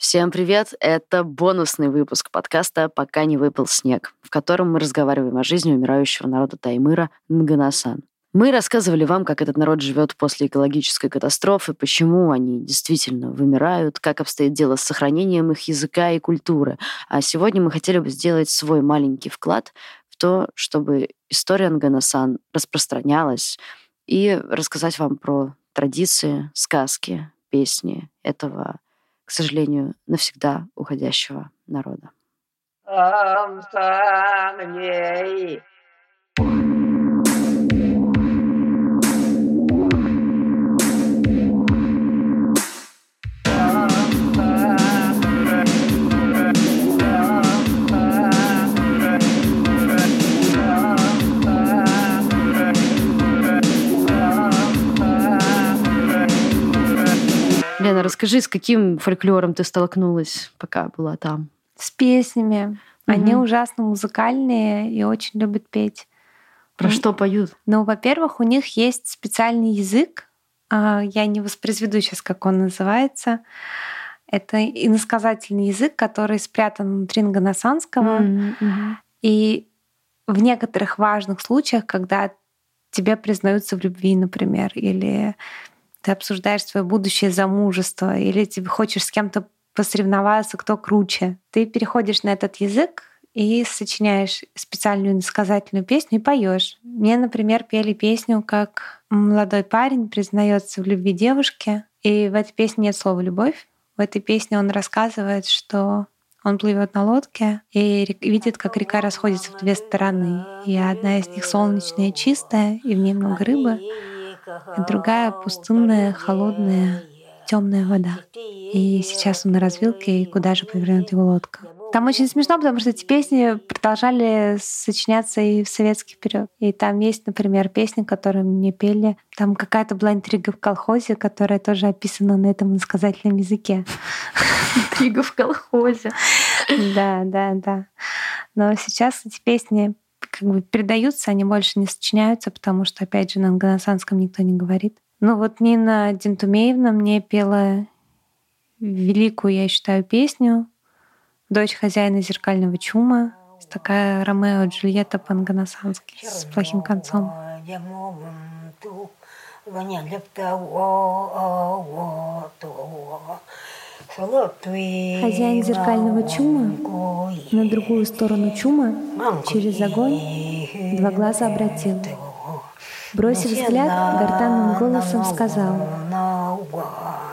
Всем привет! Это бонусный выпуск подкаста «Пока не выпал снег», в котором мы разговариваем о жизни умирающего народа Таймыра Нганасан. Мы рассказывали вам, как этот народ живет после экологической катастрофы, почему они действительно вымирают, как обстоит дело с сохранением их языка и культуры. А сегодня мы хотели бы сделать свой маленький вклад в то, чтобы история Нганасан распространялась, и рассказать вам про традиции, сказки, песни этого, к сожалению, навсегда уходящего народа. Лена, расскажи, с каким фольклором ты столкнулась, пока была там? С песнями. Они угу. ужасно музыкальные и очень любят петь. Про ну, что поют? Ну, во-первых, у них есть специальный язык. А, я не воспроизведу сейчас, как он называется. Это иносказательный язык, который спрятан внутри нганасанского. Mm-hmm. И в некоторых важных случаях, когда тебе признаются в любви, например, или ты обсуждаешь свое будущее замужество, или ты хочешь с кем-то посоревноваться, кто круче. Ты переходишь на этот язык и сочиняешь специальную иносказательную песню и поешь. Мне, например, пели песню, как молодой парень признается в любви девушке, и в этой песне нет слова «любовь». В этой песне он рассказывает, что он плывет на лодке и видит, как река расходится в две стороны. И одна из них солнечная чистая, и в ней много рыбы и другая пустынная, холодная, темная вода. И сейчас он на развилке, и куда же повернет его лодка. Там очень смешно, потому что эти песни продолжали сочиняться и в советский период. И там есть, например, песни, которые мне пели. Там какая-то была интрига в колхозе, которая тоже описана на этом насказательном языке. Интрига в колхозе. Да, да, да. Но сейчас эти песни как бы передаются, они больше не сочиняются, потому что, опять же, на англосанском никто не говорит. Ну вот Нина Дентумеевна мне пела великую, я считаю, песню «Дочь хозяина зеркального чума». Такая Ромео и Джульетта по-анганасански с плохим концом. Хозяин зеркального чума на другую сторону чума через огонь два глаза обратил. Бросив взгляд, гортанным голосом сказал,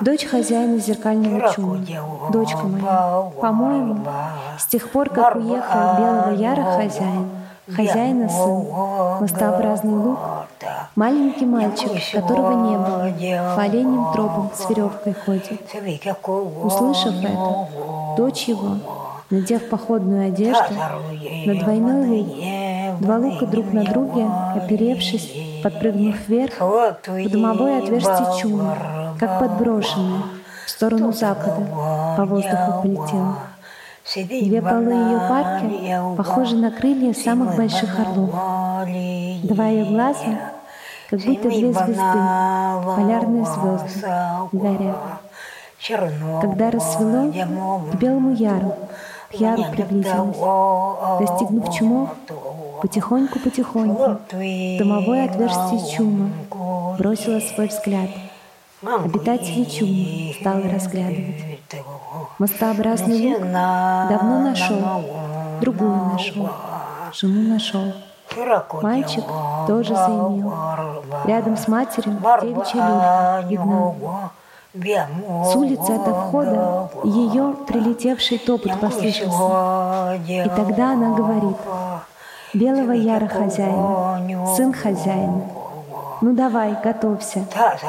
«Дочь хозяина зеркального чума, дочка моя, по-моему, с тех пор, как уехал белого яра хозяин, хозяина сын, мостообразный лук, маленький мальчик, которого не было, по оленям тропам с веревкой ходит. Услышав это, дочь его, надев походную одежду, на двойной лук, два лука друг на друге, оперевшись, подпрыгнув вверх, в домовое отверстие чума, как подброшенное, в сторону запада, по воздуху полетела. Две полы ее парки похожи на крылья самых больших орлов. Два ее глаза, как будто две звезды, полярные звезды, горят. Когда рассвело, к белому яру, к яру приблизилась. Достигнув чумов, потихоньку-потихоньку, домовое отверстие чума бросила свой взгляд. Обитатели чумы стала разглядывать. Мостообразный лук давно нашел, другую нашел, жену нашел. Мальчик тоже заимел. Рядом с матерью девичья люлька видна. С улицы от входа ее прилетевший топот послышался. И тогда она говорит, «Белого яра хозяина, сын хозяина, ну давай, готовься,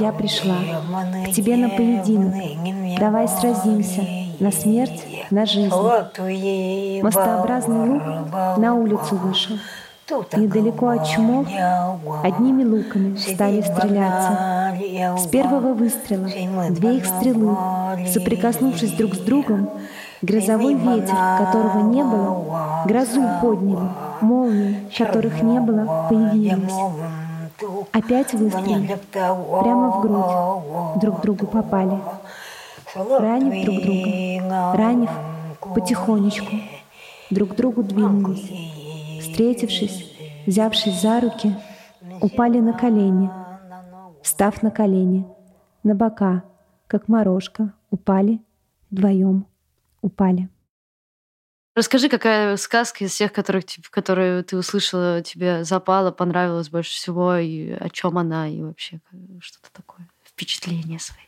я пришла к тебе на поединок, давай сразимся, на смерть, на жизнь. Мостообразный лук на улицу вышел. Недалеко от чумов одними луками стали стреляться. С первого выстрела две их стрелы, соприкоснувшись друг с другом, грозовой ветер, которого не было, грозу подняли, молнии, которых не было, появились. Опять выстрелы. Прямо в грудь. Друг другу попали. Ранив друг друга, Ранив потихонечку. Друг другу двинулись. Встретившись, взявшись за руки, упали на колени. Встав на колени, на бока, как морожка, упали вдвоем, упали. Расскажи, какая сказка из всех, которых, которые ты услышала, тебе запала, понравилась больше всего, и о чем она, и вообще что-то такое, впечатление свои.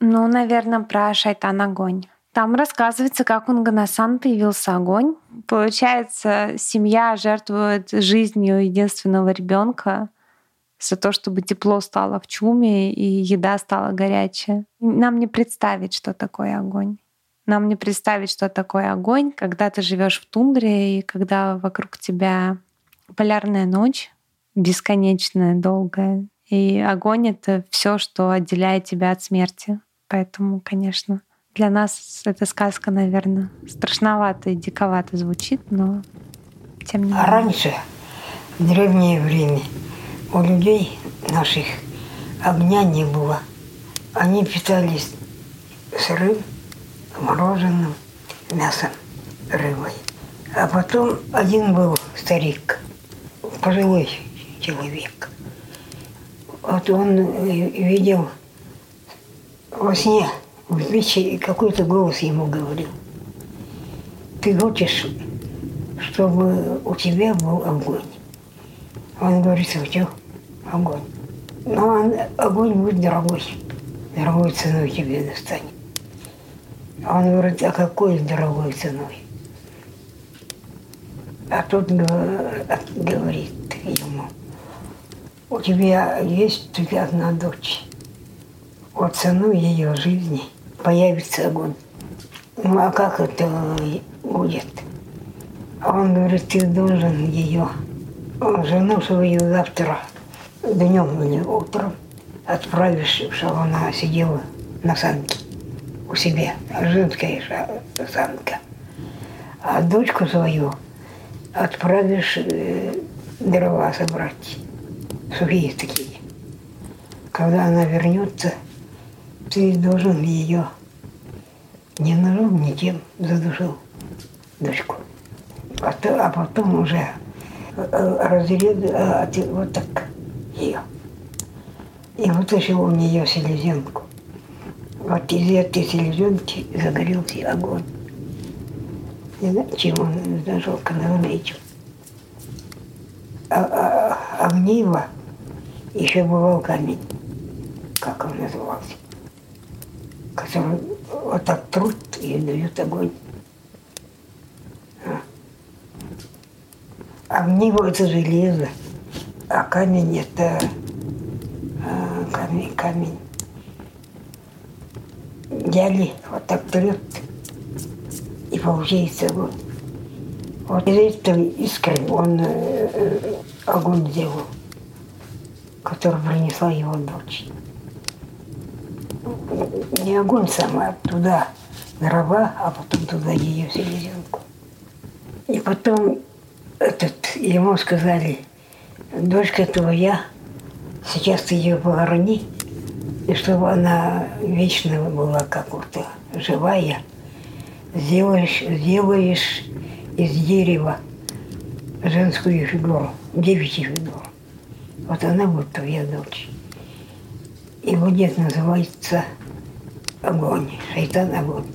Ну, наверное, про шайтан огонь. Там рассказывается, как у Нганасан появился огонь. Получается, семья жертвует жизнью единственного ребенка за то, чтобы тепло стало в чуме и еда стала горячая. Нам не представить, что такое огонь. Нам не представить, что такое огонь, когда ты живешь в тундре и когда вокруг тебя полярная ночь, бесконечная, долгая. И огонь — это все, что отделяет тебя от смерти. Поэтому, конечно, для нас эта сказка, наверное, страшновато и диковато звучит, но тем не менее. Раньше, в древнее время, у людей наших огня не было. Они питались сырым, мороженым, мясом, рыбой. А потом один был старик, пожилой человек. Вот он видел во сне, в печи, какой-то голос ему говорил. Ты хочешь, чтобы у тебя был огонь? Он говорит, что огонь. Но он, огонь будет дорогой. Дорогой ценой тебе достанет. Он говорит, а какой дорогой ценой? А тот говорит ему, у тебя есть только одна дочь вот цену ее жизни появится огонь. Ну а как это будет? Он говорит, ты должен ее, жену свою завтра, днем или утром, отправишь, чтобы она сидела на санке у себя, женская санка. А дочку свою отправишь э, дрова собрать, сухие такие. Когда она вернется, ты должен ее не ножом, ничем задушил дочку. А, то, а потом уже э, разрез а, вот так ее. И вытащил у нее селезенку. Вот из этой селезенки загорелся огонь. Не знаю, чем он зажег, наверное, этим. А, а, а в Нива еще бывал камень, как он назывался который вот так труд и дают огонь. А, в него это железо, а камень это а, камень, камень. Взяли, вот так трет, и получается огонь. Вот из этой искры он э, э, огонь сделал, который принесла его дочь не огонь сам, а туда дрова, а потом туда ее селезенку. И потом этот, ему сказали, дочка твоя, сейчас ты ее похорони, и чтобы она вечно была как вот живая, сделаешь, сделаешь из дерева женскую фигуру, девичью фигуру. Вот она будет твоя дочь. И будет называться огонь, шайтан огонь.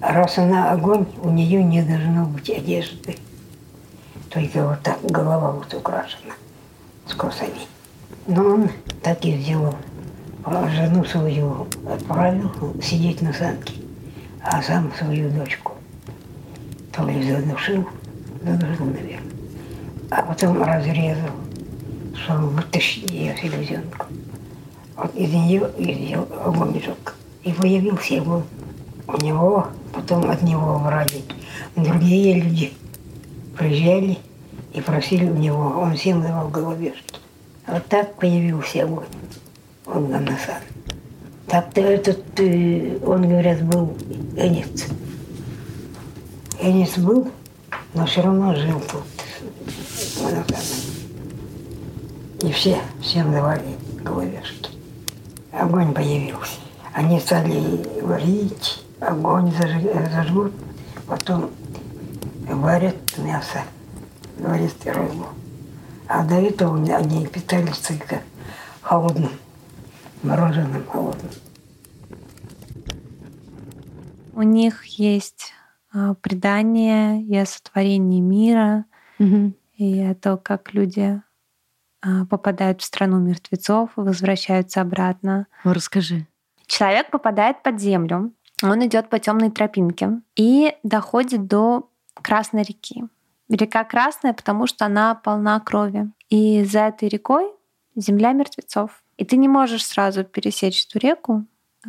Раз она огонь, у нее не должно быть одежды. Только вот так голова вот украшена с косами. Но он так и сделал. Жену свою отправил сидеть на санке, а сам свою дочку то ли задушил, задушил, наверное, а потом разрезал, чтобы вытащить ее селезенку. Вот из нее, из нее огонь жег. И появился его у него, потом от него брали другие люди. Приезжали и просили у него, он всем давал головешки. Вот так появился огонь. Он Ганасан. Так-то этот, э, он, говорят, был Энец. Энец был, но все равно жил тут. И все, всем давали головешки. Огонь появился. Они стали варить, огонь зажгут, потом варят мясо, варят рыбу. А до этого они питались только холодным, мороженым холодным. У них есть а, предание и о сотворении мира, угу. и о том, как люди попадают в страну мертвецов возвращаются обратно. Ну, расскажи. Человек попадает под землю, он идет по темной тропинке и доходит до Красной реки. Река Красная, потому что она полна крови. И за этой рекой земля мертвецов. И ты не можешь сразу пересечь эту реку,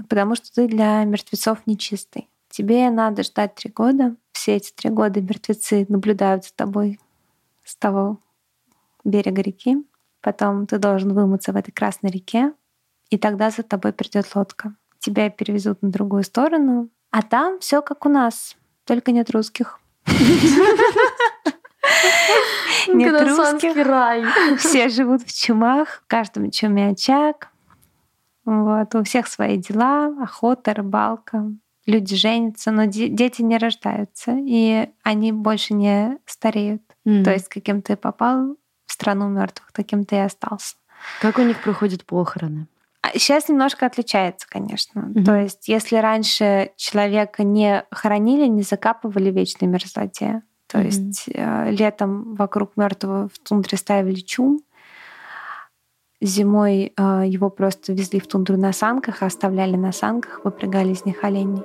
потому что ты для мертвецов нечистый. Тебе надо ждать три года. Все эти три года мертвецы наблюдают за тобой с того берега реки. Потом ты должен вымыться в этой красной реке, и тогда за тобой придет лодка. Тебя перевезут на другую сторону, а там все как у нас, только нет русских. Нет русских. рай. Все живут в чумах, в каждом чуме очаг. Вот, у всех свои дела, охота, рыбалка. Люди женятся, но дети не рождаются, и они больше не стареют. Mm. То есть каким ты попал страну мертвых, таким ты и остался. Как у них проходят похороны? Сейчас а немножко отличается, конечно. Mm-hmm. То есть, если раньше человека не хоронили, не закапывали в вечной мерзлоте, то mm-hmm. есть э, летом вокруг мертвого в тундре ставили чум. Зимой э, его просто везли в тундру на санках, оставляли на санках, выпрягали из них оленей.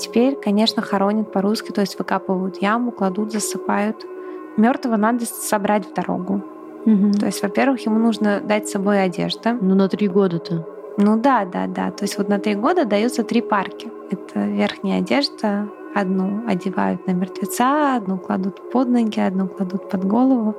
Теперь, конечно, хоронят по-русски, то есть выкапывают яму, кладут, засыпают. Мертвого надо собрать в дорогу. Угу. То есть, во-первых, ему нужно дать с собой одежду. Ну, на три года-то. Ну да, да, да. То есть вот на три года даются три парки. Это верхняя одежда, Одну одевают на мертвеца, одну кладут под ноги, одну кладут под голову.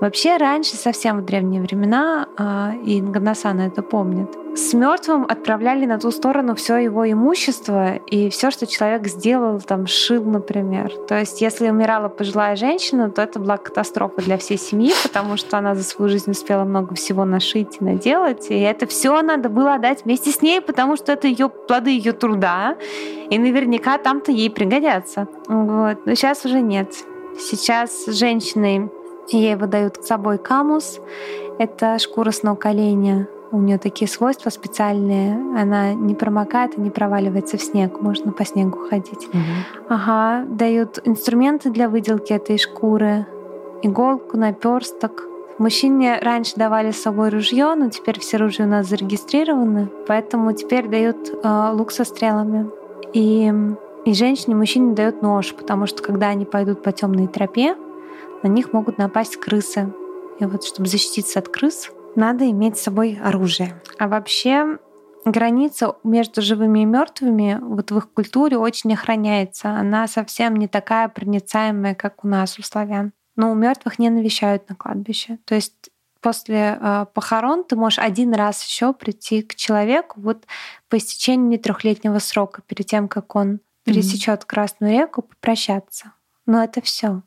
Вообще раньше, совсем в древние времена, а, и Ганасана это помнит, с мертвым отправляли на ту сторону все его имущество и все, что человек сделал, там, шил, например. То есть, если умирала пожилая женщина, то это была катастрофа для всей семьи, потому что она за свою жизнь успела много всего нашить и наделать. И это все надо было отдать вместе с ней, потому что это ее плоды ее труда. И наверняка там-то ей пригодятся. Вот. Но сейчас уже нет. Сейчас женщины ей выдают с собой камус. Это шкура с ног оленя у нее такие свойства специальные. Она не промокает и не проваливается в снег. Можно по снегу ходить. Угу. Ага, дают инструменты для выделки этой шкуры, иголку, наперсток. Мужчине раньше давали с собой ружье, но теперь все ружья у нас зарегистрированы, поэтому теперь дают э, лук со стрелами. И, и женщине, мужчине дают нож, потому что когда они пойдут по темной тропе, на них могут напасть крысы. И вот чтобы защититься от крыс, надо иметь с собой оружие. А вообще граница между живыми и мертвыми вот в их культуре очень охраняется. Она совсем не такая проницаемая, как у нас, у славян. Но у мертвых не навещают на кладбище. То есть после э, похорон ты можешь один раз еще прийти к человеку вот по истечении трехлетнего срока, перед тем, как он пересечет mm-hmm. Красную реку, попрощаться. Но это все.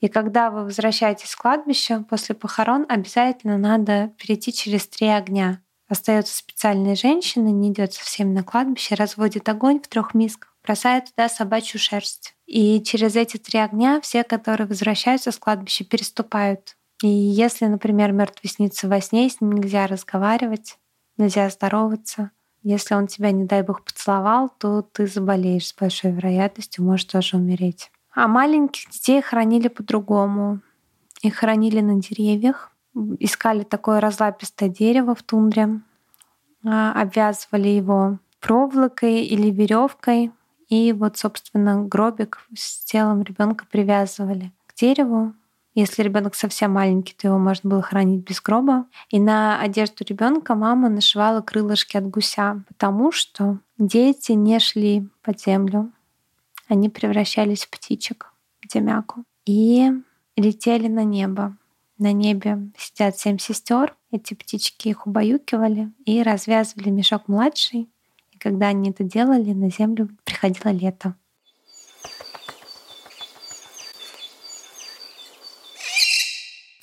И когда вы возвращаетесь с кладбища после похорон, обязательно надо перейти через три огня. Остается специальная женщина, не идет со всеми на кладбище, разводит огонь в трех мисках, бросает туда собачью шерсть. И через эти три огня все, которые возвращаются с кладбища, переступают. И если, например, мертвый снится во сне, с ним нельзя разговаривать, нельзя здороваться. Если он тебя, не дай бог, поцеловал, то ты заболеешь с большой вероятностью, можешь тоже умереть. А маленьких детей хранили по-другому. Их хранили на деревьях, искали такое разлапистое дерево в тундре, а, обвязывали его проволокой или веревкой, и вот, собственно, гробик с телом ребенка привязывали к дереву. Если ребенок совсем маленький, то его можно было хранить без гроба. И на одежду ребенка мама нашивала крылышки от гуся, потому что дети не шли под землю, они превращались в птичек, в демяку, и летели на небо. На небе сидят семь сестер. Эти птички их убаюкивали и развязывали мешок младший. И когда они это делали, на землю приходило лето.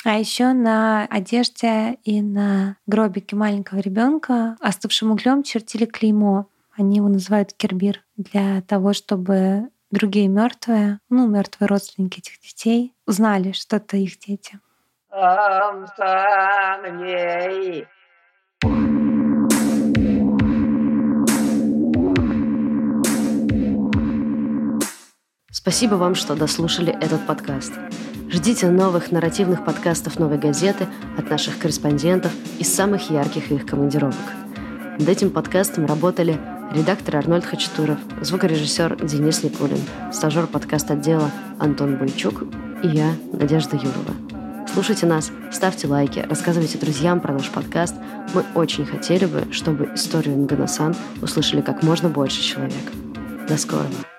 А еще на одежде и на гробике маленького ребенка остывшим углем чертили клеймо. Они его называют кербир для того, чтобы другие мертвые, ну, мертвые родственники этих детей, узнали, что это их дети. Спасибо вам, что дослушали этот подкаст. Ждите новых нарративных подкастов «Новой газеты» от наших корреспондентов из самых ярких их командировок. Над этим подкастом работали редактор Арнольд Хачатуров, звукорежиссер Денис Никулин, стажер подкаст-отдела Антон Бойчук и я, Надежда Юрова. Слушайте нас, ставьте лайки, рассказывайте друзьям про наш подкаст. Мы очень хотели бы, чтобы историю Нганасан услышали как можно больше человек. До скорого!